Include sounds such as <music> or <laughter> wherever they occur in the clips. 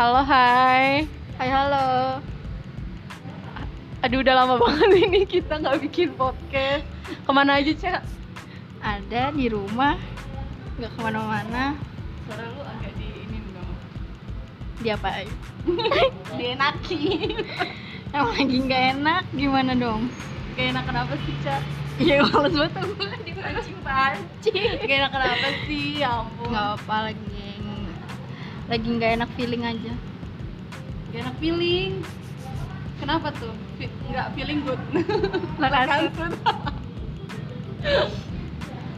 Halo, hai. Hai halo. Aduh, udah lama banget ini kita nggak bikin podcast. Ke mana aja, Cak? Ada di rumah, nggak ke mana-mana. Suara lu agak di ini dong. Diapain? <laughs> Dienakin. Yang lagi nggak enak, gimana dong? Gak enak kenapa sih, Cak? Ya males banget gue dipancing-pancing. Gak enak kenapa sih? Ya ampun. Nggak apa lagi lagi nggak enak feeling aja. Gak enak feeling. Kenapa tuh? Nggak feeling good. Lakasut. <laughs>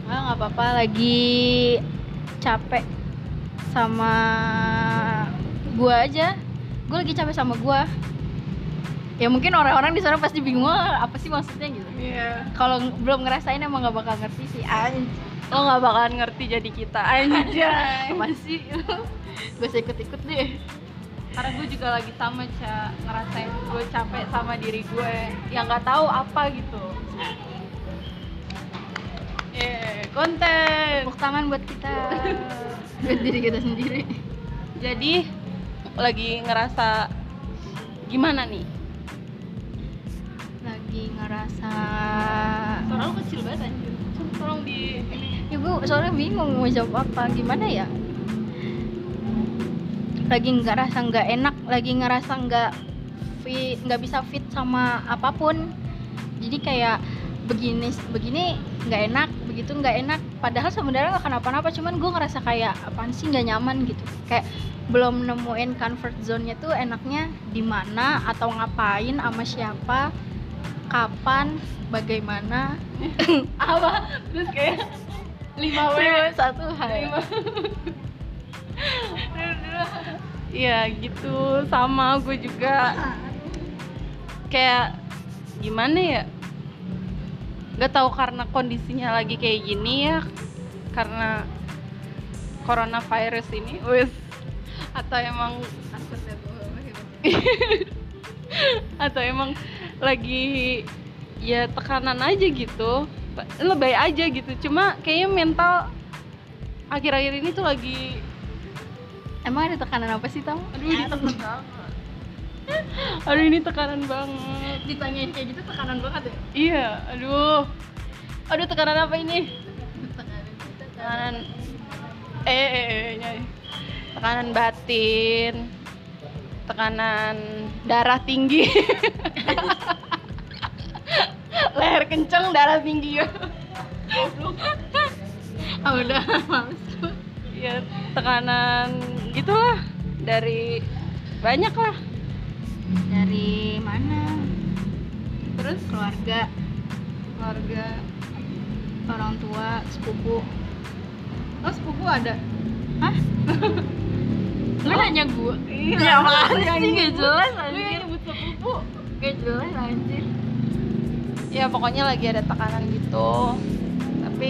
Nggak <laughs> nggak apa-apa lagi capek sama gua aja. Gue lagi capek sama gua. Ya mungkin orang-orang di sana pasti bingung "Wah, apa sih maksudnya gitu. Iya. Kalau belum ngerasain emang nggak bakal ngerti sih. Anj Lo nggak bakalan ngerti jadi kita. Anjay. <laughs> apa usah ikut-ikut deh. Karena gue juga lagi sama, Cak. Ngerasain gue capek sama diri gue. Yang nggak tahu apa gitu. Yeah, konten. Tepuk tangan buat kita. <laughs> buat diri kita sendiri. Jadi lagi ngerasa gimana nih? Lagi ngerasa Suara lu kecil banget anjir. Tolong di ini. ya gue soalnya bingung mau jawab apa gimana ya lagi ngerasa nggak enak lagi ngerasa nggak fit nggak bisa fit sama apa pun. Jadi kayak begini begini nggak enak begitu nggak enak. Padahal sebenarnya nggak kenapa-napa cuman gue ngerasa kayak apaan sih nggak nyaman? gitu. Kayak belum nemuin comfort zone-nya tuh enaknya di mana atau ngapain sama siapa kapan bagaimana. <laughs> Apa? Terus kayak 5 W. satu hal <laughs> Iya gitu. Sama gue juga. Kayak gimana ya? Nggak tahu karena kondisinya lagi kayak gini ya. Karena coronavirus ini. Wis. Atau emang <laughs> atau emang lagi ya tekanan aja gitu. Lebay aja gitu. Cuma kayaknya mental akhir-akhir ini tuh lagi Emang ada tekanan apa sih Tam? aduh ini tekanan banget. aduh ini tekanan banget. Ditanyain kayak gitu tekanan banget ya? iya aduh. Aduh tekanan apa ini? Tekanan eh, eh, eh, eh, tekanan batin. Tekanan darah tinggi. <laughs> Leher kenceng darah tinggi. Ah udah males ya tekanan gitulah. Dari banyak lah. Dari mana? terus Keluarga, keluarga. Orang tua, sepupu? Oh sepupu ada. Hah? <laughs> Lu nanya gue? iya. Ya apaan sih? Gak jelas lu yang anjir. nyebut sepupu. Gak jelas anjir. Ya pokoknya lagi ada tekanan gitu. Tapi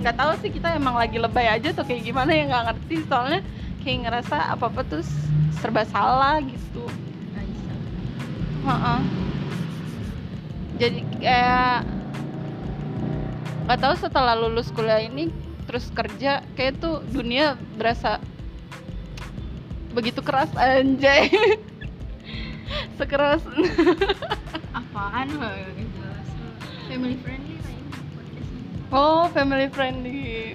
nggak tahu sih kita emang lagi lebay aja tuh kayak gimana ya nggak ngerti. Soalnya kayak ngerasa apa apa tuh serba salah gitu Aisyah Heeh. jadi kayak nggak tahu setelah lulus kuliah ini terus kerja kayak tuh dunia berasa begitu keras anjay <laughs> sekeras <laughs> Apaan? Family friendly lah ini podcastnya Oh, family friendly.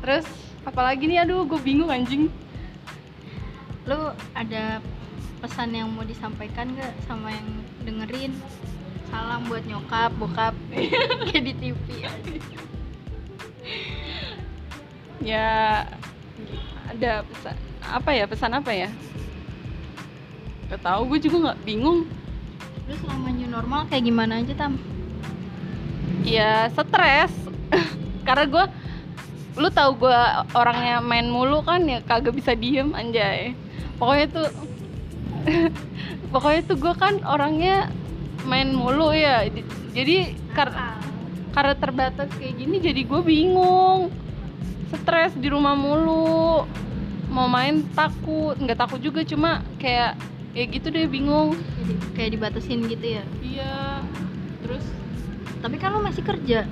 Terus apalagi nih aduh gue bingung anjing. Lu ada pesan yang mau disampaikan gak sama yang dengerin? Salam buat nyokap, bokap <laughs> Kayak di TV Ya ada pesan apa ya pesan apa ya? Gak tau gue juga nggak bingung. Lu selama new normal kayak gimana aja Tam? Ya stres <laughs> karena gue lu tahu gue orangnya main mulu kan ya kagak bisa diem anjay. Pokoknya tuh <laughs> pokoknya tuh gue kan orangnya main mulu ya. Di- jadi karena karena terbatas kayak gini jadi gue bingung. Stres di rumah mulu. Mau main takut nggak takut juga cuma kayak ya gitu deh bingung. Jadi kayak dibatasin gitu ya? Iya. Terus? Tapi kan lu masih kerja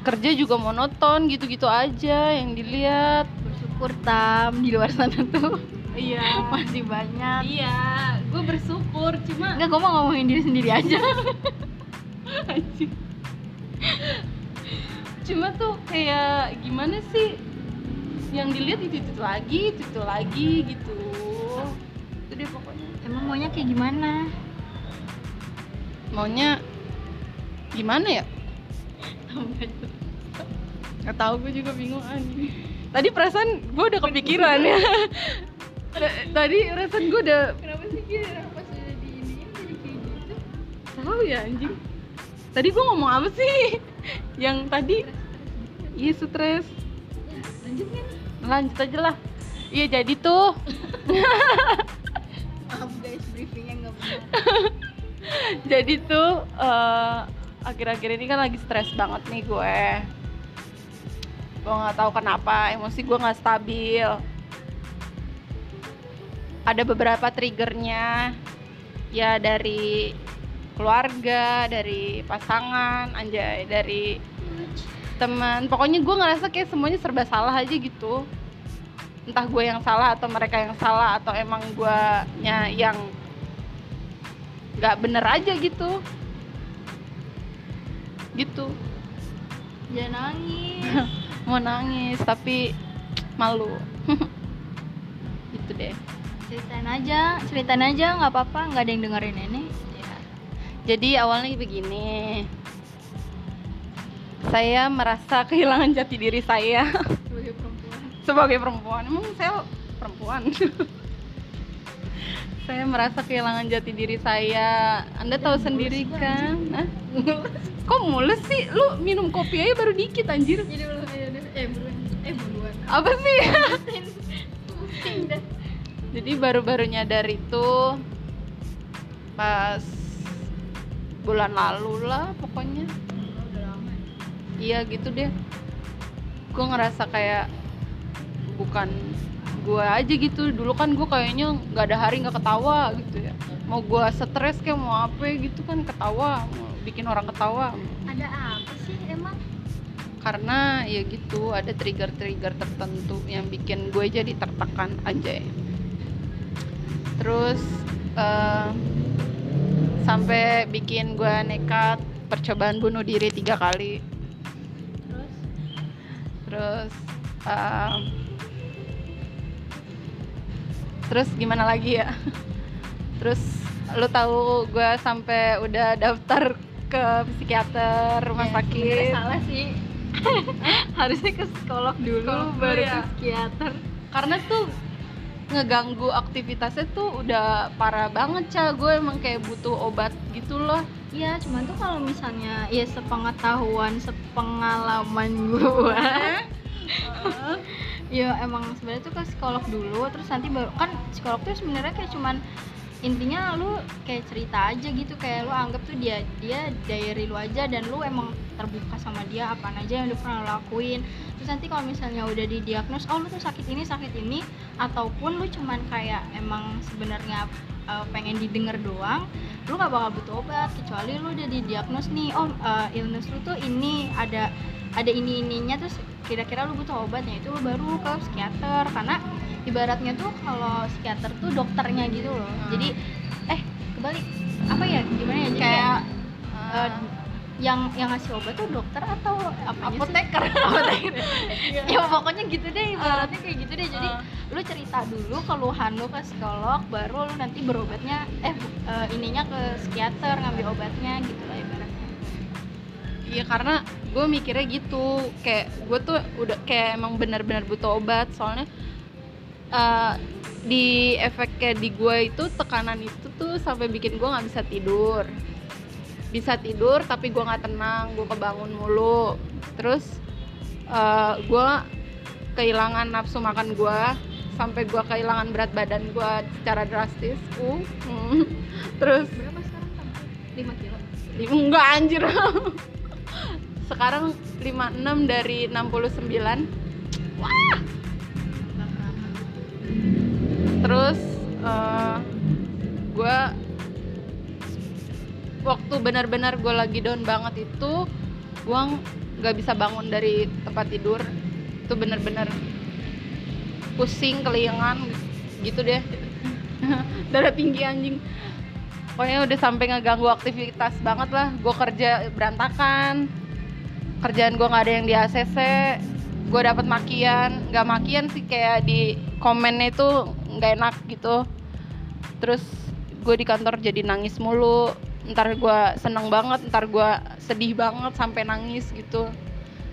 kerja juga monoton gitu-gitu aja yang dilihat. Bersyukur tam di luar sana tuh. Iya. Masih banyak. Iya gue bersyukur cuma Enggak, gue mau ngomongin diri sendiri aja. <laughs> Cuma tuh kayak gimana sih? Yang dilihat itu itu lagi itu itu lagi gitu. Itu deh pokoknya. Emang maunya kayak gimana? maunya gimana ya <laughs> nggak tahu gue juga bingung anjing. Tadi perasaan gue udah kepikiran ya. <laughs> Tadi perasaan gue udah Kenapa sih kira pas udah diiniin jadi kayak gitu? tahu ya anjing. Tadi gue ngomong apa sih? Yang tadi? Iya stres. Lanjut kan? lanjut aja lah. Iya jadi tuh. <laughs> Maaf guys, briefingnya nggak benar. Jadi tuh eh, akhir-akhir ini kan lagi stres banget nih gue. Gue nggak tahu kenapa emosi gue nggak stabil. Ada beberapa triggernya. Ya dari keluarga dari pasangan anjay dari teman. Pokoknya gue ngerasa kayak semuanya serba salah aja gitu. Entah gue yang salah atau mereka yang salah atau emang gue yang nggak bener aja gitu gitu. Jangan nangis. <laughs> Mau nangis tapi malu. <laughs> Gitu deh. Ceritain aja, ceritain aja nggak apa-apa, nggak ada yang dengerin ini. Ya. jadi awalnya begini. Saya merasa <laughs> kehilangan jati diri saya. Sebagai perempuan. Sebagai perempuan. Emang saya perempuan saya merasa kehilangan jati diri saya. Anda tahu mulus sendiri gua, kan? Hah? <laughs> kok mulus sih? Lu minum kopi aja baru dikit anjir. Jadi lu eh buruan, eh buruan. Apa sih? Jadi baru-baru nyadar itu pas bulan lalu lah pokoknya. Lama iya gitu deh. Gue ngerasa kayak bukan gue aja gitu. Dulu kan gue kayaknya nggak ada hari nggak ketawa gitu ya. Mau gue stres kayak mau apa gitu kan ketawa mau bikin orang ketawa. Ada apa sih emang? karena ya gitu ada trigger-trigger tertentu yang bikin gue jadi tertekan aja. Terus eh, sampai bikin gue nekat percobaan bunuh diri tiga kali. Terus? terus eh, terus gimana lagi ya? <laughs> Terus lu tahu gue sampai udah daftar ke psikiater rumah Ya, sakit. salah sih. <laughs> Harusnya ke psikolog dulu, Psikolog baru ya. ke psikiater. Karena tuh ngeganggu aktivitasnya tuh udah parah banget ca. Gue emang kayak butuh obat gitu loh. Iya, cuman tuh kalau misalnya ya sepengetahuan, sepengalaman gua <laughs> ya emang sebenarnya tuh ke psikolog dulu terus nanti baru kan psikolog tuh sebenarnya kayak cuman intinya lu kayak cerita aja gitu kayak lu anggap tuh dia dia diary lu aja dan lu emang terbuka sama dia apa aja yang udah pernah lu lakuin. Terus nanti kalau misalnya udah didiagnos oh lu tuh sakit ini sakit ini ataupun lu cuman kayak emang sebenarnya uh, pengen didengar doang lu nggak bakal butuh obat kecuali lu udah didiagnos nih oh uh, illness lu tuh ini ada ada ini ininya terus kira-kira lu butuh obatnya itu lu baru ke psikiater. Karena ibaratnya tuh kalau psikiater tuh dokternya gitu loh. Hmm. jadi eh kebalik. Apa ya? Gimana ya? Jadi kayak eh, yang yang ngasih obat tuh dokter atau apa apoteker. <laughs> Apoteker. Ya pokoknya gitu deh ibaratnya kayak gitu deh. Jadi Ah. lu cerita dulu keluhan lu ke psikolog baru lu nanti berobatnya eh eh, ininya ke psikiater ngambil obatnya gitu lah ibaratnya Iya karena gue mikirnya gitu. Kayak gue tuh udah kayak emang benar-benar butuh obat. Soalnya eh, di efeknya di gue itu tekanan itu tuh sampai bikin gue nggak bisa tidur. Bisa tidur tapi gue nggak tenang. Gue kebangun mulu. Terus eh, gue kehilangan nafsu makan gue sampai gue kehilangan berat badan gue secara drastis. Uh, hmm. <laughs> terus berapa sekarang kamu 5 kilo. Enggak anjir <laughs> sekarang 56 dari 69 wah! Terus gue waktu benar-benar gue lagi down banget itu gue nggak bisa bangun dari tempat tidur. Itu benar-benar pusing kelingan gitu deh. <laughs> Darah tinggi anjing. Pokoknya udah sampai ngeganggu aktivitas banget lah. Gue kerja berantakan kerjaan gue nggak ada yang di ACC gue dapat makian. Nggak makian sih kayak di komennya itu nggak enak gitu. Terus gue di kantor jadi nangis mulu. Ntar gue seneng banget ntar gue sedih banget sampai nangis gitu.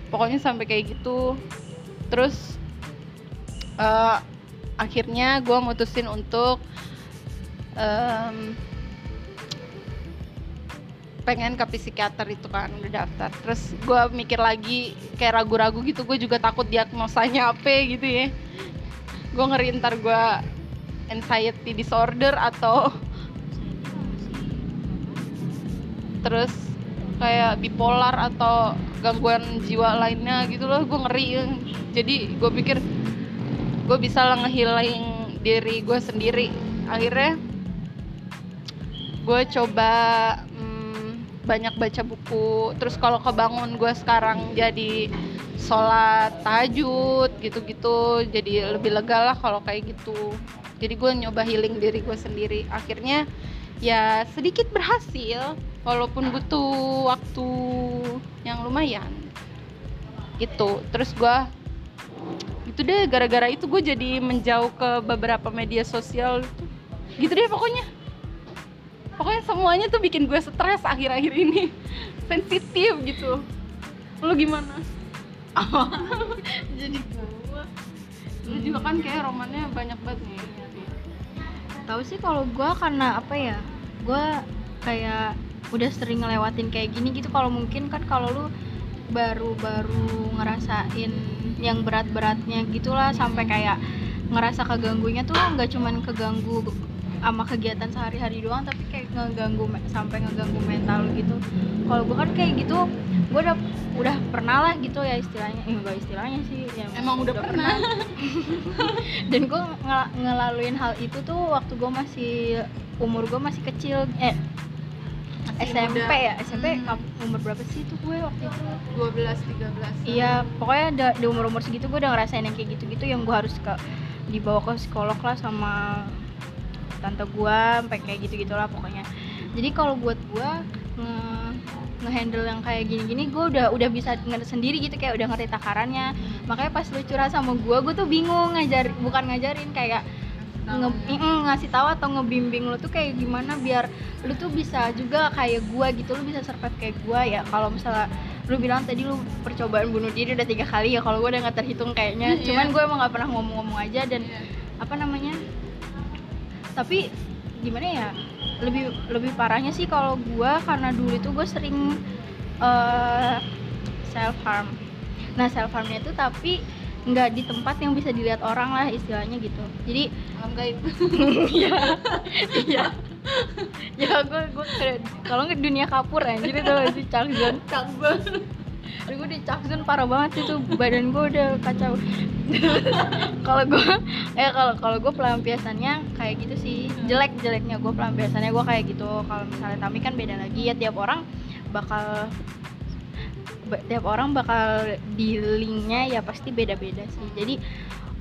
Pokoknya sampai kayak gitu. Terus uh, akhirnya gue mutusin untuk um, pengen ke psikiater itu kan udah daftar. Terus gue mikir lagi kayak ragu-ragu gitu gue juga takut diagnosanya apa gitu ya. Gue ngeri ntar gue anxiety disorder atau terus kayak bipolar atau gangguan jiwa lainnya gitu loh gue ngeri. Jadi gue pikir gue bisa lah ngehealing diri gue sendiri. Akhirnya gue coba banyak baca buku. Terus kalau kebangun gue sekarang jadi sholat tahajud gitu-gitu jadi lebih lega lah kalau kayak gitu. Jadi gue nyoba healing diri gue sendiri. Akhirnya ya sedikit berhasil walaupun butuh waktu yang lumayan. Gitu. Terus gue itu deh gara-gara itu gue jadi menjauh ke beberapa media sosial. Gitu deh pokoknya pokoknya semuanya tuh bikin gue stres akhir-akhir ini. Sensitif gitu. Lo gimana? <laughs> Jadi gue lu juga kan kayak romannya banyak banget nih. Tahu sih kalau gue karena apa ya? Gue kayak udah sering ngelewatin kayak gini gitu. Kalau mungkin kan kalau lu baru-baru ngerasain yang berat-beratnya gitulah sampai kayak ngerasa keganggunya tuh nggak cuman keganggu sama kegiatan sehari-hari doang tapi kayak ngeganggu sampai ngeganggu mental gitu kalau gue kan kayak gitu gue udah udah pernah lah gitu ya istilahnya eh, enggak istilahnya sih ya emang udah, udah pernah, pernah. <laughs> dan gue ngel ngelaluin hal itu tuh waktu gue masih umur gue masih kecil eh masih SMP muda. ya SMP hmm. umur berapa sih itu gue waktu itu 12 13 iya pokoknya di, di umur umur segitu gue udah ngerasain yang kayak gitu gitu yang gue harus ke dibawa ke psikolog lah sama tante gua sampai kayak gitu gitulah pokoknya. Jadi kalau buat gua nge ngehandle yang kayak gini-gini gue udah udah bisa ngerti sendiri gitu kayak udah ngerti takarannya. Makanya pas lu curhat sama gue gue tuh bingung ngajar bukan ngajarin kayak nge ngasih tahu atau ngebimbing lu tuh kayak gimana biar lu tuh bisa juga kayak gue gitu lu bisa survive kayak gue ya. Kalau misalnya lu bilang tadi lu percobaan bunuh diri udah tiga kali ya kalau gue udah nggak terhitung kayaknya. Cuman gue emang nggak pernah ngomong-ngomong aja dan yeah. apa namanya tapi gimana ya lebih lebih parahnya sih kalau gue karena dulu itu gue sering uh, self harm nah self harmnya itu tapi nggak di tempat yang bisa dilihat orang lah istilahnya gitu. Jadi alam gaib <laughs> iya. Iya. Ya gue gue kalau nggak dunia kapur ya jadi tuh si Changzon Changzon Aduh gue di Changzon parah banget itu badan gue udah kacau. <laughs> Kalau gue eh kalau kalau gue pelampiasannya kayak gitu sih. Jelek jeleknya gue pelampiasannya gue kayak gitu. Kalau misalnya Tami kan beda lagi ya. Tiap orang bakal tiap orang bakal di linknya ya pasti beda-beda sih. Jadi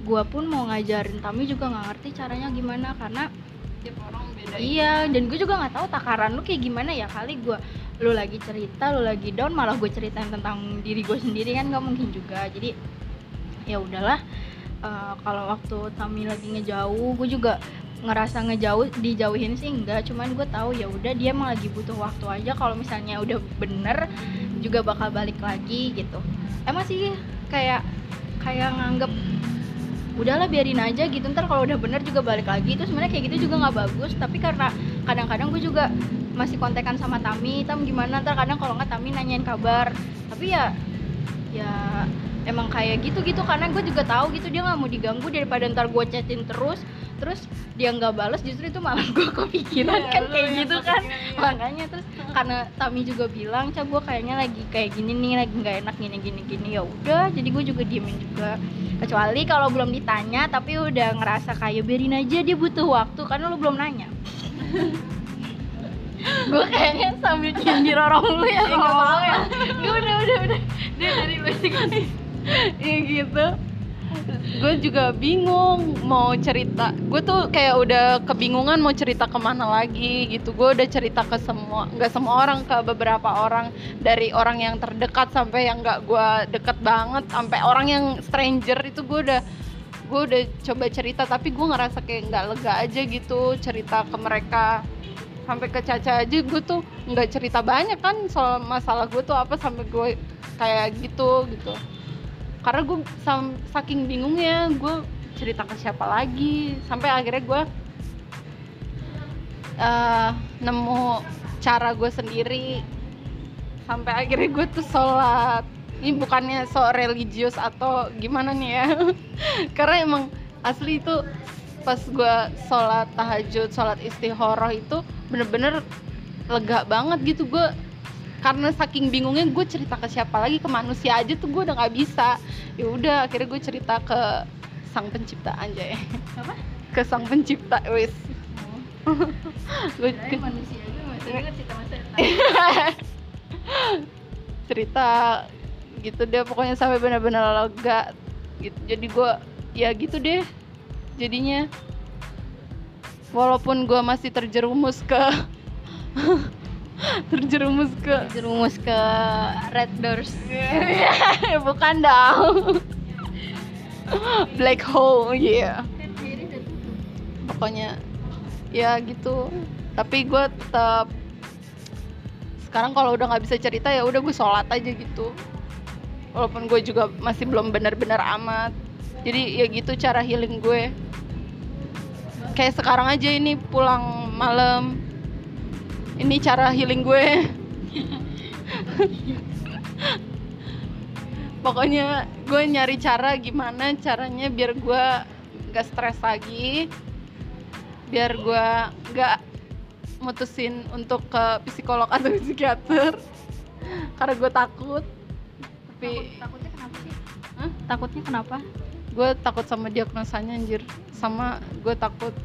gue pun mau ngajarin Tami juga nggak ngerti caranya gimana. Karena tiap orang beda iya dan gue juga nggak tahu takaran lu kayak gimana ya. Kali gue lu lagi cerita lu lagi down malah gue ceritain tentang diri gue sendiri kan nggak mungkin juga. Jadi ya udahlah uh, kalau waktu Tami lagi ngejauh gue juga ngerasa ngejauh dijauhin sih enggak cuman gue tahu ya udah dia emang lagi butuh waktu aja. Kalau misalnya udah bener juga bakal balik lagi gitu. Emang sih kayak kayak nganggep udahlah biarin aja gitu. Ntar kalau udah bener juga balik lagi. Itu sebenarnya kayak gitu juga nggak bagus. Tapi karena kadang-kadang gue juga masih kontekan sama Tami Tam gimana? Ntar kadang kalau nggak Tami nanyain kabar. Tapi ya ya emang kayak gitu gitu karena gue juga tahu gitu dia nggak mau diganggu daripada ntar gue chatin terus terus dia nggak balas justru itu malah <laughs> gue kepikiran yeah, kan kayak gitu kan. ya. makanya terus karena Tami juga bilang cah gue kayaknya lagi kayak gini nih lagi nggak enak gini gini gini. Ya udah jadi gue juga diemin juga. Kecuali kalau belum ditanya tapi udah ngerasa kayak biarin aja dia butuh waktu karena lo belum nanya gue kayaknya sambil nyindir orang lu ya ngomong ya gue udah udah udah. Dia dari lu sih iya gitu. Gue juga bingung mau cerita. Gue tuh kayak udah kebingungan mau cerita ke mana lagi gitu. Gue udah cerita ke semua nggak semua orang ke beberapa orang. Dari orang yang terdekat sampai yang nggak gue deket banget sampai orang yang stranger itu gue udah gue udah coba cerita tapi gue ngerasa kayak nggak lega aja gitu cerita ke mereka. Sampai ke Caca aja gue tuh nggak cerita banyak kan soal masalah gue tuh apa sampai gue kayak gitu gitu. Karena gue saking bingungnya gue cerita ke siapa lagi. Sampai akhirnya gue uh, nemu cara gue sendiri. Sampai akhirnya gue tuh sholat ini bukannya so religius atau gimana nih ya? <laughs> Karena emang asli itu pas gue sholat tahajud sholat istihoroh itu bener-bener lega banget gitu. Gue karena saking bingungnya gue cerita ke siapa lagi? Ke manusia aja tuh gue udah nggak bisa. Ya udah akhirnya gue cerita ke sang pencipta aja ya apa? Ke sang pencipta wis. Oh. <laughs> gue ke... manusia aja masih <laughs> cerita cerita gitu deh pokoknya sampai benar-benar lega. Gitu jadi gue ya gitu deh jadinya. Walaupun gue masih terjerumus ke <laughs> terjerumus ke terjerumus ke red doors. <laughs> Bukan dong. Black hole ya yeah. pokoknya ya gitu. Tapi gue tetap sekarang kalau udah nggak bisa cerita ya udah gue sholat aja gitu walaupun gue juga masih belum benar-benar amat. Jadi ya gitu cara healing gue. Kayak sekarang aja ini pulang malam. Ini cara healing gue. <laughs> Pokoknya gue nyari cara gimana caranya biar gue gak stres lagi. Biar gue gak mutusin untuk ke psikolog atau <laughs> psikiater. Karena gue takut tapi Takut, takutnya kenapa sih? Hah? takutnya kenapa? Gue takut sama diagnosanya anjir. Sama gue takut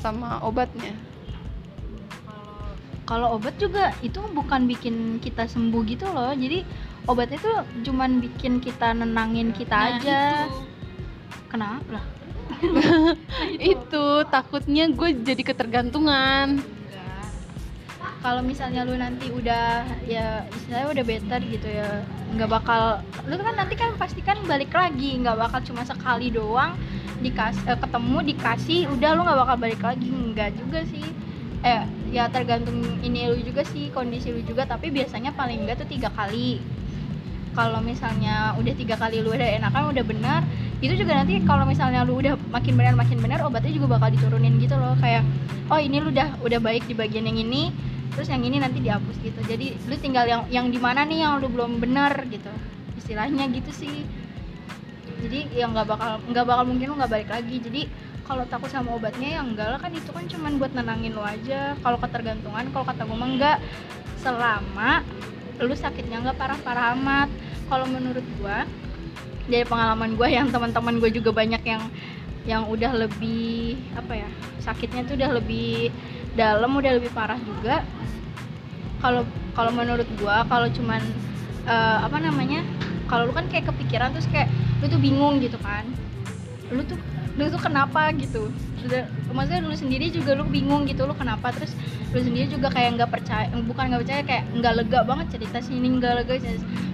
sama obatnya. Kalau obat juga itu bukan bikin kita sembuh gitu loh. Jadi obat itu cuman bikin kita nenangin kita nah, aja. itu. kenapa? Lah <laughs> itu takutnya gue jadi ketergantungan kalau misalnya lu nanti udah ya istilahnya udah better gitu ya nggak bakal lu kan nanti kan pasti kan balik lagi nggak bakal cuma sekali doang dikas eh, ketemu dikasih udah lu nggak bakal balik lagi nggak juga sih. Eh ya tergantung ini lu juga sih kondisi lu juga tapi biasanya paling enggak tuh tiga kali. Kalau misalnya udah tiga kali lu udah enakan udah benar itu juga nanti kalau misalnya lu udah makin benar makin benar obatnya juga bakal diturunin gitu loh. Kayak oh ini lu udah udah baik di bagian yang ini terus yang ini nanti dihapus gitu. Jadi lu tinggal yang yang di mana nih yang lu belum benar gitu. Istilahnya gitu sih. Jadi yang nggak bakal nggak bakal mungkin lu nggak balik lagi. Jadi kalau takut sama obatnya ya enggak lah. Kan itu kan cuman buat nenangin lo aja. Kalau ketergantungan kalau kata gue mah enggak. Selama lu sakitnya nggak parah-parah amat. Kalau menurut gue dari pengalaman gue yang teman-teman gue juga banyak yang yang udah lebih apa ya sakitnya tuh udah lebih dalam udah lebih parah juga. Kalau kalau menurut gue kalau cuman uh, apa namanya kalau lu kan kayak kepikiran terus kayak lu tuh bingung gitu kan. Lu tuh lu tuh kenapa gitu. Sudah maksudnya lu sendiri juga lu bingung gitu lu kenapa? Terus lu sendiri juga kayak nggak percaya bukan nggak percaya kayak nggak lega banget cerita sini nggak lega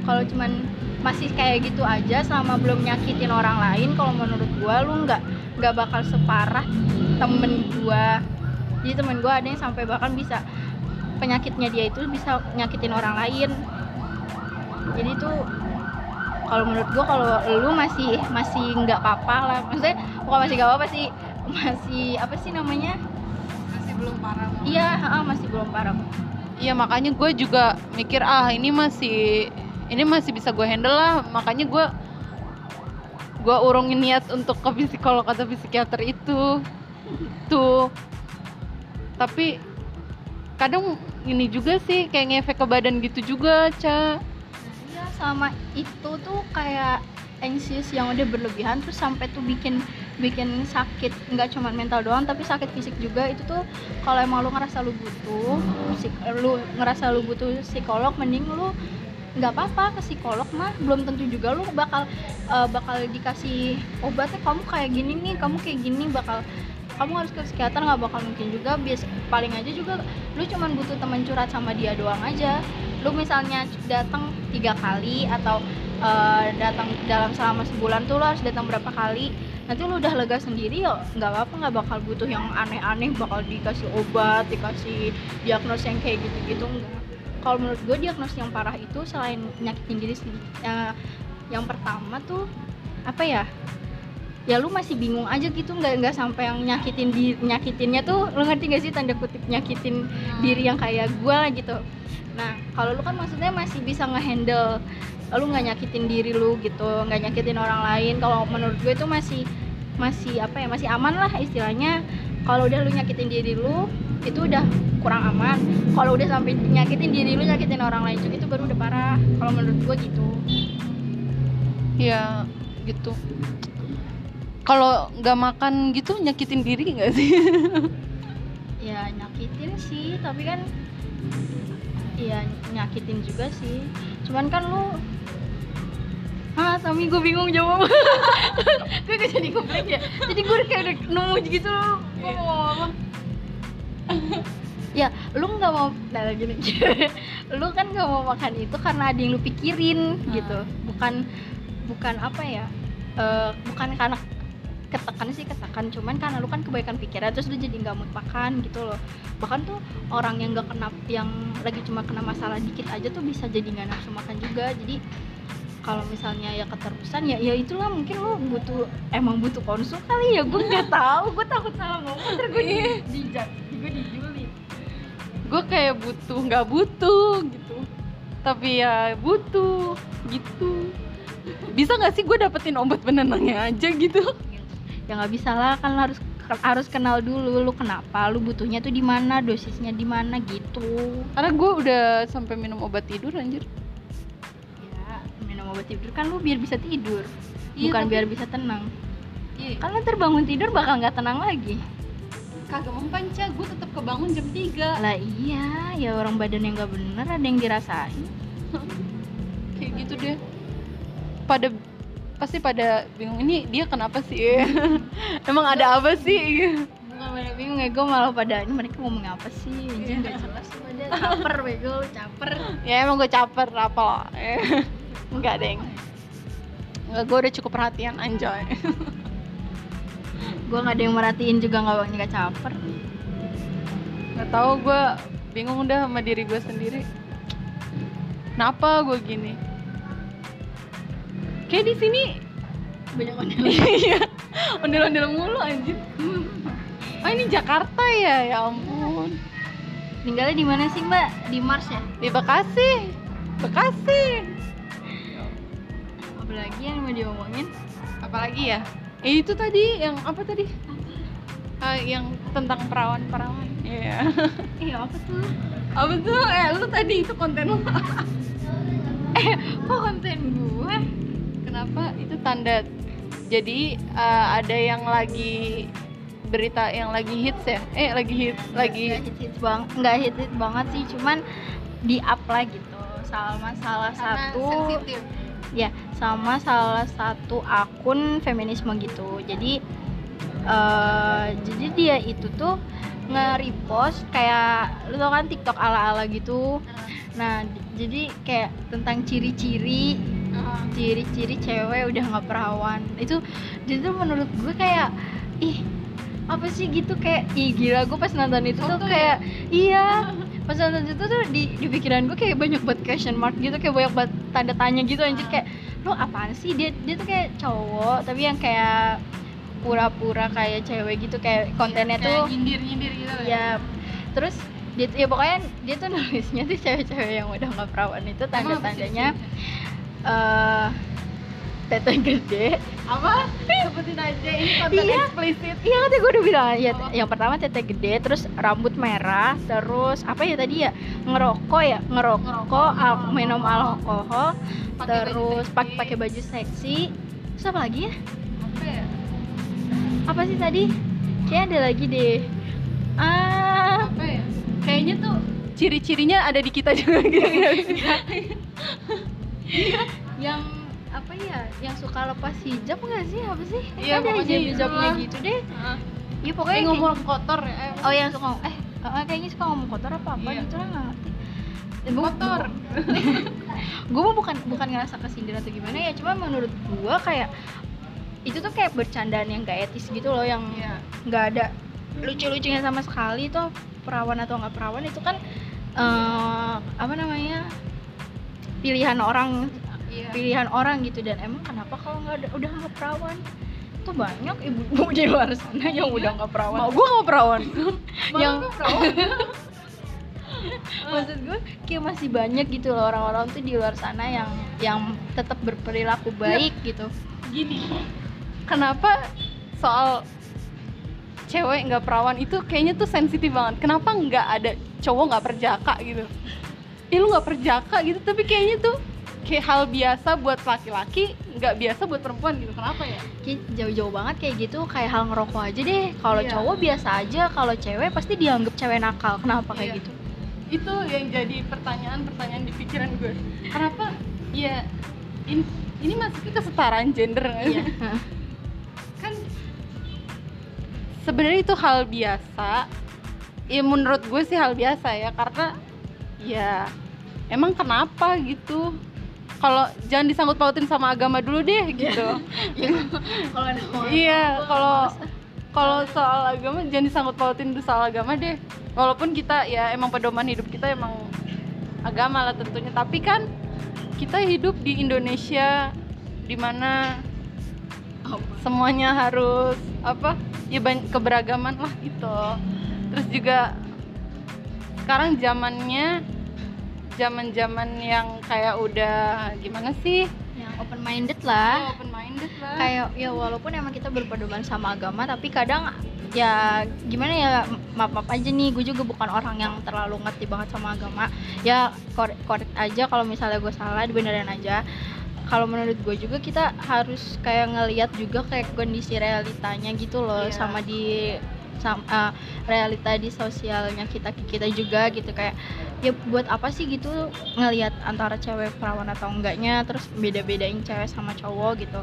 kalau cuman masih kayak gitu aja selama belum nyakitin orang lain kalau menurut gua lu nggak nggak bakal separah temen gua jadi temen gua ada yang sampai bahkan bisa penyakitnya dia itu bisa nyakitin orang lain. Jadi tuh kalau menurut gue kalau lu masih masih nggak apa-apa lah. Maksudnya bukan masih nggak apa-apa sih masih apa sih namanya? Masih belum parah. Iya uh, masih belum parah. Iya makanya gue juga mikir ah ini masih ini masih bisa gue handle lah. Makanya gue gue urungin niat untuk ke psikolog atau psikiater itu. Tuh tapi kadang ini juga sih kayak ngefek ke badan gitu juga ca. Sama itu tuh kayak anxious yang udah berlebihan terus sampai tuh bikin bikin sakit nggak cuma mental doang tapi sakit fisik juga. Itu tuh kalau emang lu ngerasa lu butuh psik, lu ngerasa lu butuh psikolog mending lu nggak apa-apa ke psikolog mah. Belum tentu juga lu bakal eh, bakal dikasih obatnya kamu kayak gini nih kamu kayak gini bakal kamu harus ke psikiater nggak bakal mungkin juga. Bias paling aja juga lu cuman butuh teman curhat sama dia doang aja. Lu misalnya datang tiga kali atau eh, datang dalam selama sebulan tuh lu harus datang berapa kali. Nanti lu udah lega sendiri ya nggak apa-apa nggak bakal butuh yang aneh-aneh bakal dikasih obat dikasih diagnos yang kayak gitu-gitu enggak kalau menurut gue diagnos yang parah itu selain nyakitin diri sendiri eh, yang pertama tuh apa ya ya lu masih bingung aja gitu nggak nggak sampai yang nyakitin di nyakitinnya tuh lu ngerti gak sih tanda kutip nyakitin diri yang kayak gue lah gitu. Nah kalau lu kan maksudnya masih bisa ngehandle lu nggak nyakitin diri lu gitu nggak nyakitin orang lain. Kalau menurut gue itu masih masih apa ya masih aman lah istilahnya. Kalau udah lu nyakitin diri lu itu udah kurang aman. Kalau udah sampai nyakitin diri lu nyakitin orang lain juga itu baru udah parah. Kalau menurut gue gitu. Ya gitu kalau nggak makan gitu nyakitin diri nggak sih? <laughs> Ya nyakitin sih tapi kan iya nyakitin juga sih. Cuman kan lu ah Sami gue bingung jawab. <laughs> Gue gak jadi komplek ya? Jadi gue kayak udah nemu gitu loh gue mau ngomong apa? Ya lu nggak mau nah gini lu kan nggak mau makan itu karena ada yang lu pikirin gitu. Bukan bukan apa ya eh, bukan karena ketekan sih ketekan cuman karena lu kan kebaikan pikiran terus lu jadi nggak mood makan gitu loh. Bahkan tuh orang yang nggak kena yang lagi cuma kena masalah dikit aja tuh bisa jadi nggak nafsu makan juga. Jadi kalau misalnya ya keterusan ya ya itulah mungkin lu butuh emang butuh konsul kali ya? Gue nggak <laughs> tahu gue takut salah ngomong terus gue di di gue dijulid gue kayak butuh nggak butuh gitu. Tapi ya butuh gitu. Bisa nggak sih gue dapetin obat penenangnya aja gitu ya nggak bisa lah kan harus harus kenal dulu lu kenapa lu butuhnya tuh di mana dosisnya di mana gitu. Karena gue udah sampai minum obat tidur anjir. Ya minum obat tidur kan lu biar bisa tidur. Iya, bukan tapi- biar bisa tenang. Iya. Kan lu terbangun tidur bakal nggak tenang lagi. Kagak mempan Ca. gue tetap kebangun jam 3 lah iya. Ya orang badan yang nggak bener ada yang dirasain. <laughs> Kayak gitu deh. Pada pasti pada bingung ini dia kenapa sih? <laughs> Emang ada apa sih? Bukan pada bingung ya gue malah pada ini mereka ngomong apa sih? Anjing nggak jelas caper bego caper. Ya emang gue caper apa? <laughs> Lah enggak deng. Enggak gue udah cukup perhatian anjay. Gue nggak ada yang merhatiin juga nggak nggak caper. Nggak tahu gue bingung udah sama diri gue sendiri. Kenapa gue gini kayak di sini banyak banget <laughs> iya. Ondel-ondel mulu anjir. Oh ini Jakarta ya? Ya ampun. Tinggalnya di mana sih mbak? Di Mars ya? Di Bekasi. Bekasi. Apalagi yang mau diomongin? Apalagi ya? Eh, itu tadi yang apa tadi? Ah, yang tentang perawan-perawan. Iya. <laughs> Iya apa tuh? Apa tuh? Eh lu tadi itu konten lu. <laughs> Kok konten gue kenapa? Itu tanda. Jadi eh, ada yang lagi berita yang lagi hits ya? Eh lagi hits lagi nggak hits hits bang nggak hits hits banget sih cuman di up lah gitu. Sama salah satu ya sama salah satu akun feminisme gitu. Jadi eh jadi dia itu tuh nge-repost kayak lu tau kan TikTok ala-ala gitu? Nah. Di- jadi kayak tentang ciri-ciri ciri-ciri cewek udah nggak perawan. Itu jadi tuh menurut gue kayak ih apa sih gitu? Kayak ih gila gue pas nonton itu tuh Soto kayak iya. Pas nonton itu tuh di, di pikiran gue kayak banyak buat question mark gitu kayak banyak buat tanda tanya gitu anjir. Kayak lo apaan sih? Dia dia tuh kayak cowok tapi yang kayak pura-pura kayak cewek gitu kayak kontennya tuh nyindir-nyindir gitu ya? Terus dia ya pokoknya dia tuh nulisnya tuh cewek-cewek yang udah nggak perawan itu tanda-tandanya eh tete gede. Apa? Sebutin aja ini konten Iya. eksplisit. Iya kan gue udah bilang ya Apa? yang pertama tete gede terus rambut merah terus apa ya tadi ya ngerokok ya ngerokok, Ngerokok, al- minum alkohol baju terus pakai pakai baju seksi. Terus apa lagi ya? Apa ya? Apa sih tadi? Kayak ada lagi deh. Ah. Apa ya? Kayaknya tuh ciri-cirinya ada di kita juga <laughs> gitu <laughs> <laughs> yang apa ya yang suka lepas hijab nggak sih apa sih Iya, ada pokoknya hijab hijabnya itu. gitu deh iya Eh, pokoknya kayak- ngomong kotor ya eh, oh yang suka ngomong- eh eh, kayaknya suka ngomong kotor apa apa Iya. gitu lah nggak ngerti Eh, gua- kotor <laughs> gue mah bukan bukan ngerasa kesindir atau gimana ya cuma menurut gue kayak itu tuh kayak bercandaan yang gak etis gitu loh yang Iya. nggak ada lucu-lucunya sama sekali tuh perawan atau nggak perawan itu kan eh, apa namanya pilihan orang Iya. pilihan orang gitu. Dan emang kenapa kalau nggak ada udah nggak perawan? Tuh banyak ibu-ibu di luar sana yang udah nggak perawan. Mau gue mau perawan? <laughs> Yang- perawan. <laughs> Maksud gue kayak masih banyak gitu loh orang-orang tuh di luar sana yang yang tetap berperilaku baik gitu. Gini. Kenapa soal cewek nggak perawan itu kayaknya tuh sensitif banget. Kenapa nggak ada cowok nggak perjaka gitu ya lu nggak perjaka gitu. Tapi kayaknya tuh kayak hal biasa buat laki-laki nggak biasa buat perempuan gitu. Kenapa ya? Kayak jauh-jauh banget kayak gitu kayak hal ngerokok aja deh. Kalau Iya. cowok biasa aja kalau cewek pasti dianggap cewek nakal. Kenapa Iya. kayak gitu? Itu yang jadi pertanyaan-pertanyaan di pikiran gue. Kenapa? Ya in- ini masuknya kesetaraan gender sih? Iya. <laughs> kan sebenarnya itu hal biasa. Ya menurut gue sih hal biasa ya karena ya emang kenapa gitu? Kalau jangan disangkut pautin sama agama dulu deh gitu. <laughs> Ada orang <laughs> iya kalau masa- kalau soal agama jangan disangkut pautin dulu soal agama deh. Walaupun kita ya emang pedoman hidup kita emang agama lah tentunya. Tapi kan kita hidup di Indonesia di mana semuanya harus apa ya keberagaman lah gitu. Terus juga sekarang zamannya zaman zaman yang kayak udah gimana sih? Yang open minded lah. Open minded lah. Kayak ya walaupun emang kita berpedoman sama agama tapi kadang ya gimana ya maaf maaf aja nih gue juga bukan orang yang terlalu ngerti banget sama agama. Ya korek korek aja kalau misalnya gue salah dibenerin aja. Kalau menurut gue juga kita harus kayak ngelihat juga kayak kondisi realitanya gitu loh Iya. sama di sama eh, realita di sosialnya kita kita juga gitu. Kayak ya buat apa sih gitu ngelihat antara cewek perawan atau enggaknya terus beda-bedain cewek sama cowok gitu.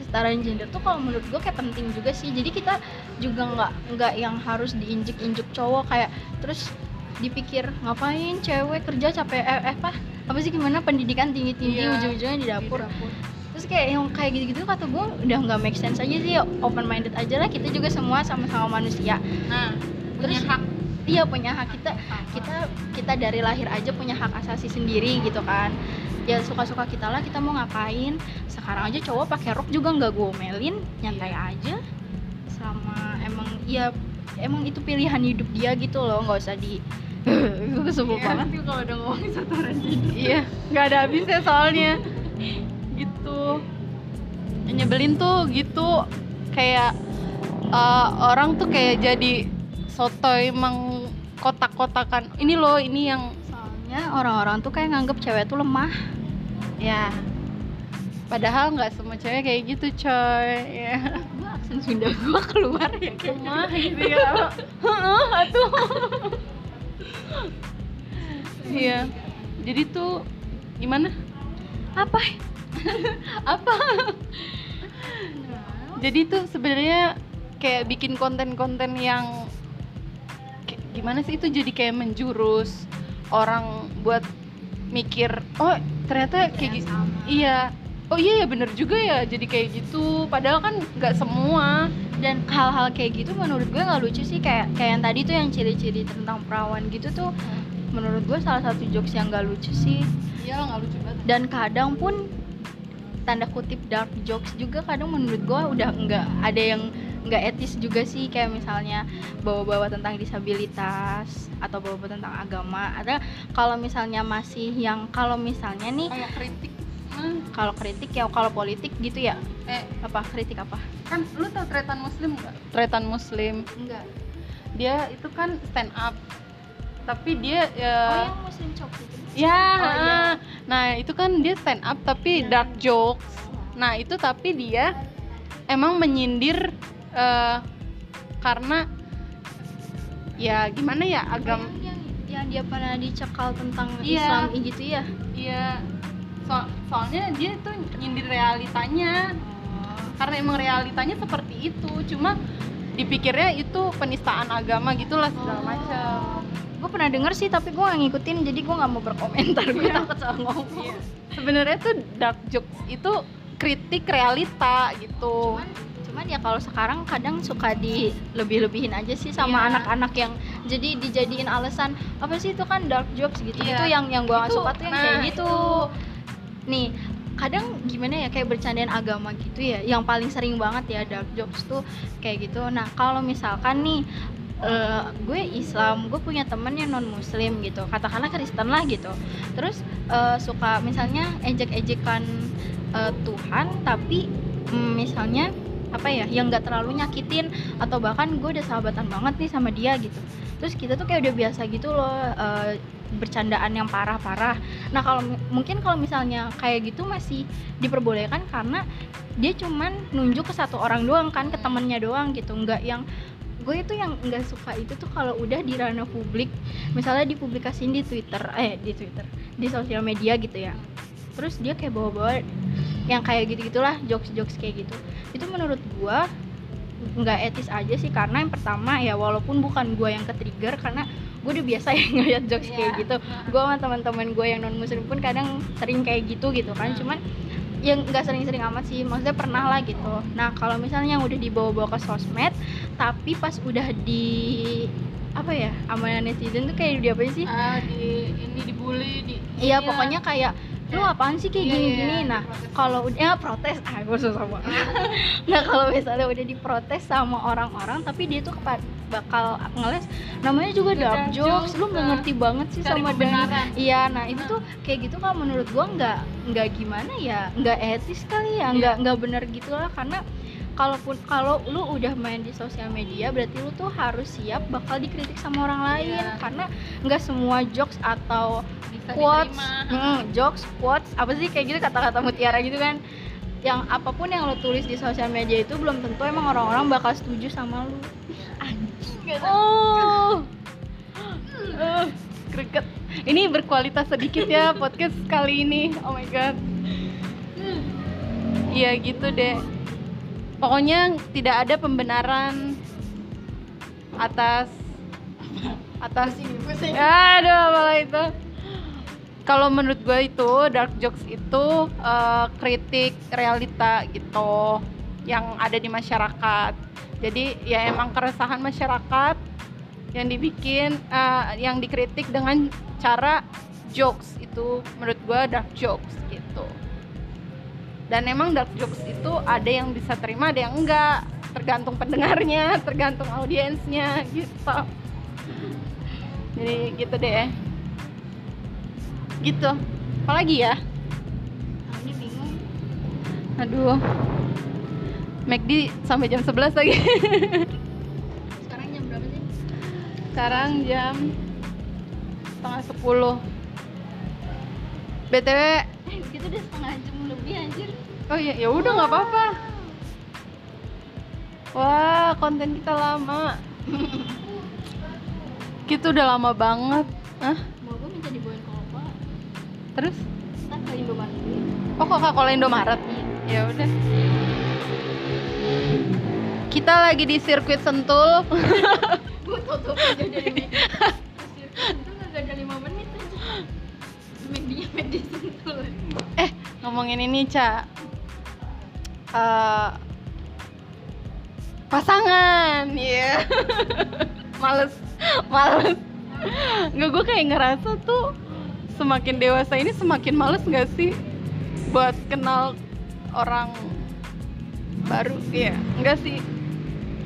Kesetaraan gender tuh kalau menurut gue kayak penting juga sih. Jadi kita juga nggak nggak yang harus diinjek-injek cowok. Kayak terus dipikir ngapain cewek kerja capek eh, eh apa? Apa sih gimana? Pendidikan tinggi-tinggi Iya, ujung-ujungnya di Di dapur dapur. Terus kayak yang kayak gitu-gitu kata gue udah nggak make sense aja sih open minded aja lah. Kita juga semua sama-sama manusia. Nah punya Terus- hak. iya punya hak. Kita kita kita dari lahir aja punya hak asasi sendiri gitu kan. Ya suka-suka kita lah kita mau ngapain. Sekarang aja cowok pakai rok juga nggak gue omelin. Nyantai aja. Sama emang ya emang itu pilihan hidup dia gitu loh nggak usah di <laughs> gue kesebut Iya, banget. sih kalau udah ngomongin setoran jadi iya nggak ada habisnya soalnya <laughs> gitu. Nyebelin tuh gitu kayak eh, orang tuh kayak jadi sotoy mengkotak-kotakan. Ini loh ini yang soalnya orang-orang tuh kayak nganggep cewek tuh lemah. Ya padahal nggak semua cewek kayak gitu coy. Ya. Gue aksen Sunda gue keluar ya. Lemah gitu ya. Atuh iya. Jadi tuh gimana? Apa <laughs> apa? Jadi tuh sebenarnya kayak bikin konten-konten yang kayak gimana sih? Itu jadi kayak menjurus orang buat mikir oh ternyata kayak gitu iya. Oh iya ya bener juga ya jadi kayak gitu. Padahal kan nggak semua. Dan hal-hal kayak gitu menurut gue nggak lucu sih. Kayak kayak yang tadi tuh yang ciri-ciri tentang perawan gitu tuh menurut gue salah satu jokes yang nggak lucu sih. Iya nggak lucu banget. Dan kadang pun tanda kutip dark jokes juga kadang menurut gue udah nggak ada yang nggak etis juga sih kayak misalnya bawa-bawa tentang disabilitas atau bawa-bawa tentang agama. Ada kalau misalnya masih yang kalau misalnya nih kayak kritik hmm, kalau kritik ya kalau politik gitu ya? Eh. Apa? Kritik apa? Kan lu tau tretan muslim nggak? Tretan muslim. Enggak dia itu kan stand up. Tapi dia oh ya yang muslim cop itu. Ya Oh, iya. Nah itu kan dia stand up tapi Iya. dark jokes. Nah itu tapi dia emang menyindir eh, karena ya gimana ya agam yang, yang, dia pernah dicekal tentang Iya. Islam gitu ya? Iya. So- soalnya dia tuh nyindir realitanya. Karena emang realitanya seperti itu. Cuma dipikirnya itu penistaan agama gitulah segala Oh. macam gue pernah denger sih tapi gue gak ngikutin jadi gue nggak mau berkomentar gue Iya. takut salah ngomong sebenarnya tuh dark jokes itu kritik realita gitu cuman cuman ya kalau sekarang kadang suka di lebih-lebihin aja sih sama Iya. anak-anak yang jadi dijadiin alasan apa sih itu kan dark jokes gitu Iya. itu yang yang gue gak Itu- suka tuh yang nah, kayak gitu itu. nih kadang gimana ya kayak bercandaan agama gitu ya yang paling sering banget ya dark jokes tuh kayak gitu nah kalau misalkan nih eh, gue Islam gue punya temen yang non Muslim gitu katakanlah Kristen lah gitu. Terus eh, suka misalnya ejek-ejekan eh, Tuhan tapi mm, misalnya apa ya yang nggak terlalu nyakitin atau bahkan gue udah sahabatan banget nih sama dia gitu. Terus kita tuh kayak udah biasa gitu loh eh, bercandaan yang parah-parah. Nah kalau mungkin kalau misalnya kayak gitu masih diperbolehkan karena dia cuman nunjuk ke satu orang doang kan ke temennya doang gitu. Nggak yang gue itu yang nggak suka itu tuh kalau udah di ranah publik misalnya dipublikasiin di Twitter eh di Twitter di sosial media gitu ya terus dia kayak bawa-bawa yang kayak gitu gitulah jokes jokes kayak gitu itu menurut gua nggak etis aja sih karena yang pertama ya walaupun bukan gua yang ke trigger karena gue udah biasa ya <laughs> ngeliat jokes kayak Iya. gitu gue sama teman-teman gue yang non muslim pun kadang sering kayak gitu gitu kan Hmm. cuman yang nggak sering-sering amat sih maksudnya pernah lah gitu. Nah kalau misalnya yang udah dibawa-bawa ke sosmed tapi pas udah di apa ya sama netizen tuh kayak di apa sih? Ah di ini dibully di iya. pokoknya kayak lu apaan sih kayak Iya, gini-gini? iya, nah diprotes. kalau udah ya, protes. Ah gue susah banget. <laughs> Nah kalau misalnya udah diprotes sama orang-orang tapi dia tuh kepa- bakal ngeles. Namanya juga dark jokes. Lu nggak nah. ngerti banget sih sama kebenaran. iya nah itu tuh kayak gitu kalau menurut gua nggak nggak gimana ya nggak etis kali ya. Nggak nggak bener gitu lah. Karena kalaupun kalau lu udah main di sosial media berarti lu tuh harus siap bakal dikritik sama orang lain. Iya. karena nggak semua jokes atau quotes, diterima. mm, jokes, quotes, apa sih kayak gitu kata-kata mutiara gitu kan yang apa pun yang lo tulis di sosial media itu belum tentu emang orang-orang bakal setuju sama anjing tau. Oh. Uh, greget. Ini berkualitas sedikit ya podcast kali ini. Oh my god. Iya gitu deh. Pokoknya tidak ada pembenaran atas atas Pusing, pusing. Aduh, malah itu. Kalau menurut gue itu dark jokes itu eh, kritik realita gitu yang ada di masyarakat. Jadi ya emang keresahan masyarakat yang dibikin eh, yang dikritik dengan cara jokes itu menurut gue dark jokes gitu. Dan emang dark jokes itu ada yang bisa terima, ada yang enggak. Tergantung pendengarnya, <laughs> tergantung audiensnya gitu. Jadi gitu deh. Gitu. Apalagi ya? Ini bingung Aduh. McD sampai jam 11 lagi. <laughs> sekarang jam berapa sih Sekarang jam setengah 10. BTW, eh kita udah setengah jam lebih anjir oh ya ya udah nggak apa-apa. Wah, konten kita lama. <laughs> Kita udah lama banget. Hah? mau gue minta dibawain coca Terus? ntar ke Indomaret Oh, Coca-Cola Indomaret. Ya udah. Kita lagi di sirkuit Sentul. <laughs> gue tutup aja dari ada lima menit aja sentul eh, ngomongin ini, Ca. Eh, pasangan, ya. <laughs> males, males. Nggak, gue kayak ngerasa tuh semakin dewasa ini semakin males nggak sih buat kenal orang baru? Iya, enggak sih.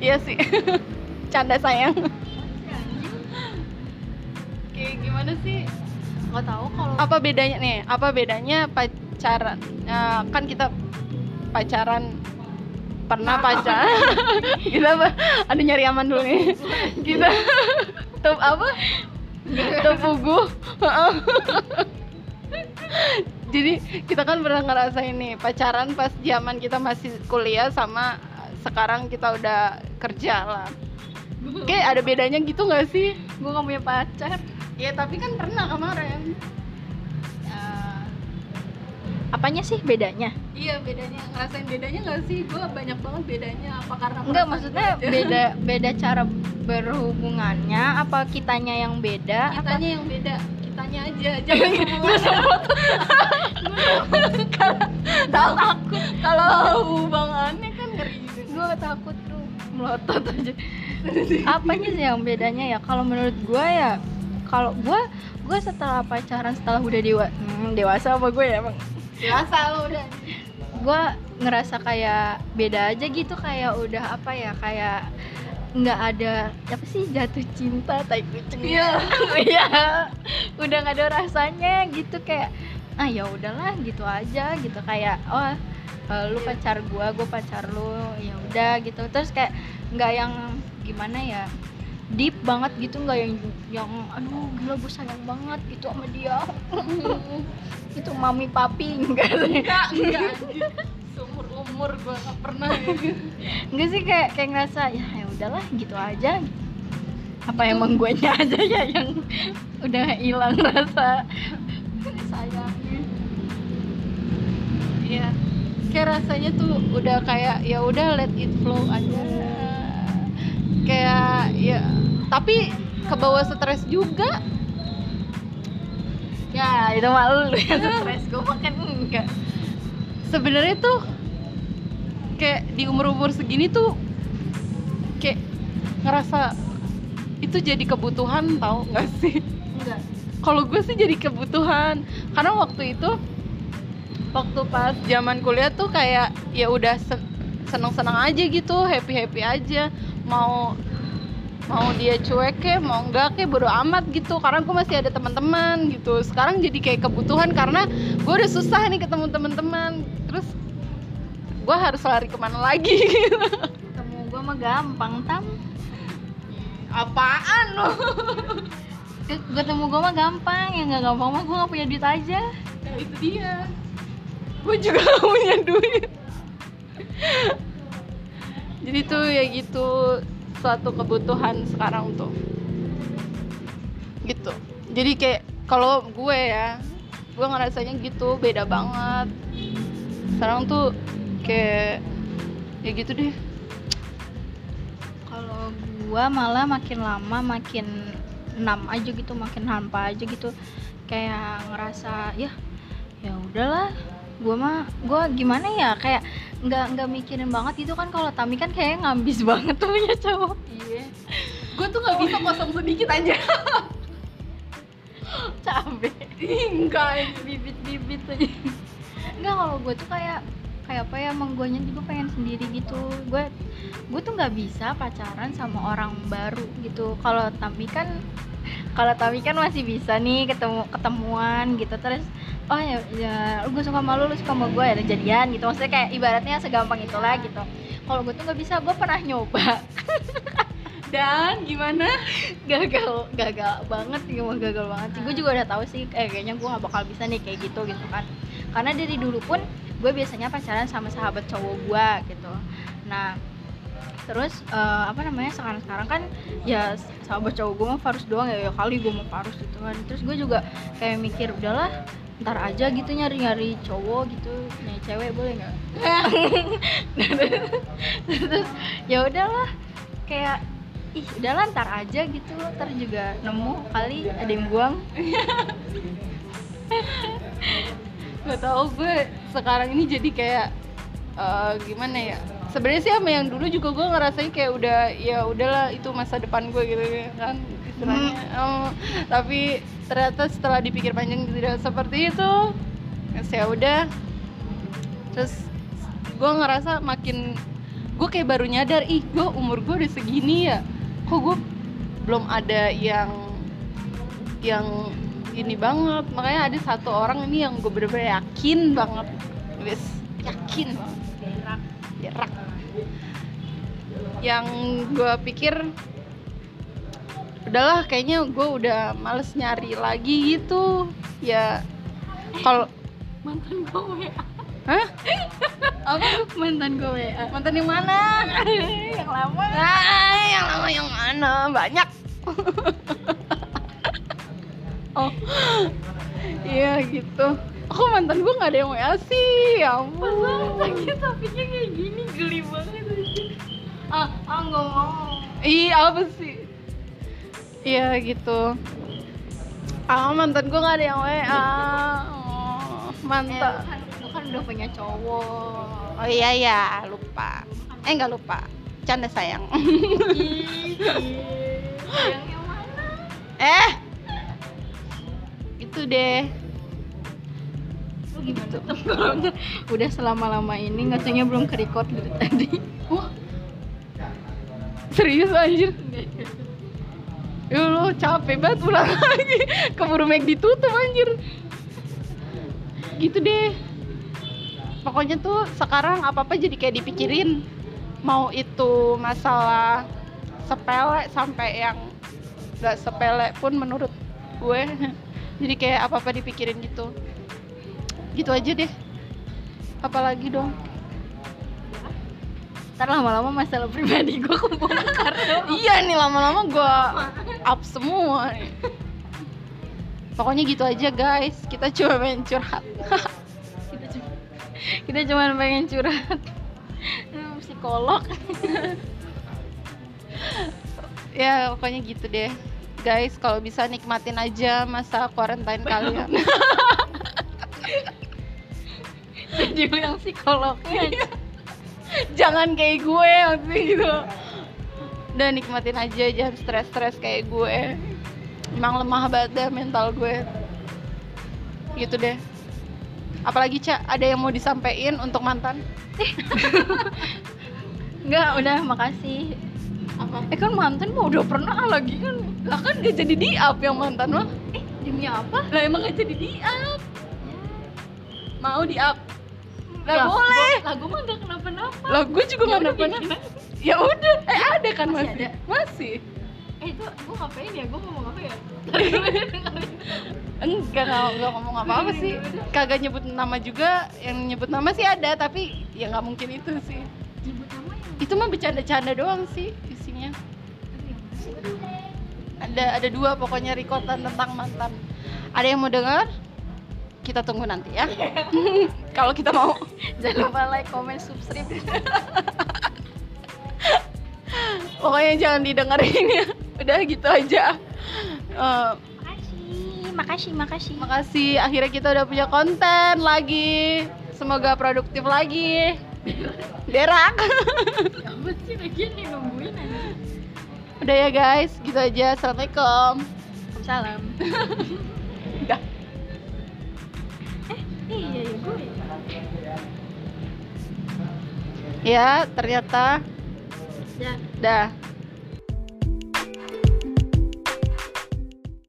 Iya sih. <laughs> Canda sayang. Kayak gimana sih? nggak tahu kalau apa bedanya nih apa bedanya pacaran Eh, kan kita pacaran pernah pacaran <laughs> kita apa ada nyari aman dulu nih <laughs> kita top apa top pugu <laughs> jadi kita kan pernah ngerasain nih pacaran pas zaman kita masih kuliah sama sekarang kita udah kerja lah Oke, ada bedanya gitu nggak sih? gue nggak punya pacar Ya tapi kan pernah kemarin. Ya, apanya sih bedanya? Iya bedanya. Ngerasain bedanya nggak sih? Gue banyak banget bedanya. Apa karena enggak perasaan maksudnya aja? beda <laughs> beda cara berhubungannya? Apa kitanya yang beda? Apa kitanya yang beda. Kitanya aja. <laughs> Jangan ngomong <laughs> Tahu takut. kalau hubungannya kan ngeri juga gue takut tuh. Melotot aja. Apanya sih yang bedanya ya? Kalau menurut gue ya kalau gue gue setelah pacaran setelah udah dewa hmm, dewasa apa gue ya emang biasa udah. Gue ngerasa kayak beda aja gitu kayak udah apa ya kayak nggak ada apa sih jatuh cinta tai kucing Iya. <laughs> iya. Udah nggak ada rasanya gitu kayak ah ya udahlah gitu aja gitu kayak oh eh, lu pacar gua gua pacar lu ya udah gitu. Terus kayak nggak yang gimana ya deep banget gitu nggak yang yang aduh gila gue sayang banget itu sama dia <laughs> itu mami papi enggak enggak enggak seumur umur gue nggak pernah ya gitu. Enggak sih kayak kayak ngerasa ya ya udahlah gitu aja. Apa emang gue aja ya yang udah hilang rasa sayangnya. Iya. Kayak rasanya tuh udah kayak ya udah let it flow aja. Kayak ya tapi ke bawah stres juga. Ya itu malu lu yang <laughs> stres gue makan enggak. Sebenarnya tuh kayak di umur-umur segini tuh kayak ngerasa itu jadi kebutuhan tau nggak sih? Enggak. kalau gue sih jadi kebutuhan karena waktu itu waktu pas zaman kuliah tuh kayak ya udah sen- seneng-seneng aja gitu happy happy aja mau mau dia cuek ke mau enggak ke bodo amat gitu. Karena gue masih ada teman-teman gitu. Sekarang jadi kayak kebutuhan karena gue udah susah nih ketemu teman-teman. Terus gue harus lari ke mana lagi? Ketemu gue mah gampang tam. apaan lo Ke- Ketemu gue mah gampang, yang nggak gampang mah gue nggak punya duit aja. Nah itu dia. Gue juga gak punya duit Jadi tuh ya gitu Suatu kebutuhan sekarang tuh. Gitu. Jadi kayak kalau gue ya Gue ngerasanya gitu beda banget. Sekarang tuh kayak Ya gitu deh. Kalau gua malah makin lama makin enam aja gitu, makin hampa aja gitu. Kayak ngerasa ya ya udahlah. Gua mah gua gimana ya? Kayak nggak nggak mikirin banget gitu kan kalau Tami kan kayak ngambis <laughs> banget tuh punya cowok. Iya Gue tuh gak bisa kosong sedikit aja Cabe. Enggak bibit-bibit aja. Enggak kalau gue tuh kayak kayak apa ya emang gue juga pengen sendiri gitu. Gue gue tuh nggak bisa pacaran sama orang baru gitu. Kalau Tami kan kalau Tami kan masih bisa nih ketemu ketemuan gitu. Terus oh ya, ya gue suka sama lu lu suka sama gue ya jadian gitu. Maksudnya kayak ibaratnya segampang itulah gitu. Kalau gue tuh nggak bisa gue pernah nyoba. <laughs> Dan gimana? gagal gagal banget gitu mah gagal banget sih. Gue juga udah tahu sih eh, kayaknya gue gak bakal bisa nih kayak gitu gitu kan. Karena dari dulu pun gue biasanya pacaran sama sahabat cowok gue gitu. Nah terus eh, apa namanya sekarang sekarang kan ya sahabat cowok gue mah Farus doang ya, ya kali gue mau Farus gitu kan. Terus gue juga kayak mikir udahlah ntar aja gitu nyari nyari cowok gitu nyari cewek boleh nggak? Terus ya udahlah kayak ih udahlah ntar aja gitu ntar juga nemu kali ada yang buang Gak tau gue sekarang ini jadi kayak eh, gimana ya? Sebenarnya sih sama yang dulu juga gue ngerasain kayak udah ya udahlah itu masa depan gue gitu kan istilahnya. Oh, tapi ternyata setelah dipikir panjang tidak seperti itu ya udah. Terus gue ngerasa makin gue kayak baru nyadar ih gue umur gue udah segini ya. Kok gue belum ada yang yang ini banget. Makanya ada satu orang ini yang gue bener-bener yakin banget. Wis yakin. Banget yang gue pikir udahlah kayaknya gue udah males nyari lagi gitu. Ya kalau mantan gue WA hah? Apa mantan gue WA mantan yang mana? <laughs> Yang lama. Ah, yang lama yang mana? Banyak <laughs> oh iya gitu kok mantan gue nggak ada yang WA sih ya ampun lagi topiknya kayak gini geli banget ah ah nggak mau Ih, apa sih? Iya gitu. Ah, mantan gue gak ada yang WA. <laughs> Oh, Eh, mantan. lu kan, lu kan udah punya cowok Oh iya ya, lupa. Eh nggak lupa. Canda sayang. Ih, <laughs> yang mana eh. Itu deh. kalau <laughs> udah selama lama ini ngecengnya belum ke record dari tadi Wah. Serius anjir. Ya lu capek banget ulang <laughs> lagi. Keburu make ditutup anjir. Gitu deh. Pokoknya tuh sekarang apa-apa jadi kayak dipikirin. Mau itu masalah sepele sampai yang gak sepele pun menurut gue. Jadi kayak apa-apa dipikirin gitu. Gitu aja deh. Apalagi dong. ntar lama-lama masalah pribadi gue kebongkar <laughs> Iya nih lama-lama gue up semua nih. Pokoknya gitu aja guys. Kita cuma main curhat. <laughs> kita cuma kita cuma pengen curhat psikolog <laughs> ya pokoknya gitu deh. Guys, kalau bisa nikmatin aja masa quarantine kalian. <laughs> jadi yang psikolognya Jangan kayak gue maksudnya gitu. Udah nikmatin aja jangan stres-stres kayak gue. Emang lemah banget deh mental gue. Gitu deh. Apalagi Cak, ada yang mau disampaikan untuk mantan? <laughs> enggak udah makasih Apa? eh kan mantan mah udah pernah lagi kan Lah kan gak jadi di up yang mantan mah. eh demi apa Lah emang gak jadi di up. Mau di up. Lah Ya, boleh. lah gue mah gak kenapa-napa Lah gue juga Ya gak udah, kenapa bikin aja. Ya udah, eh ada kan Masih masih. ada? Masih. eh itu gue ngapain ya gue ngomong apa ya Enggak, enggak ngomong apa-apa sih. Kagak nyebut nama juga. Yang nyebut nama sih ada, tapi ya nggak mungkin itu sih. nyebut nama yang Itu mah bercanda-canda doang sih Ada ada dua pokoknya rekotan tentang mantan. Ada yang mau dengar? Kita tunggu nanti ya. <laughs> Kalau kita mau. jangan lupa like comment subscribe <laughs> Pokoknya jangan didengerin ya. Udah gitu aja. Eh, makasih makasih makasih makasih akhirnya kita udah punya konten lagi. Semoga produktif lagi. <laughs> Berak. sih lagi nih nungguin aja Udah ya guys, gitu aja. Assalamualaikum. salam <laughs> Udah. iya iya gue Ya, ternyata ya dah.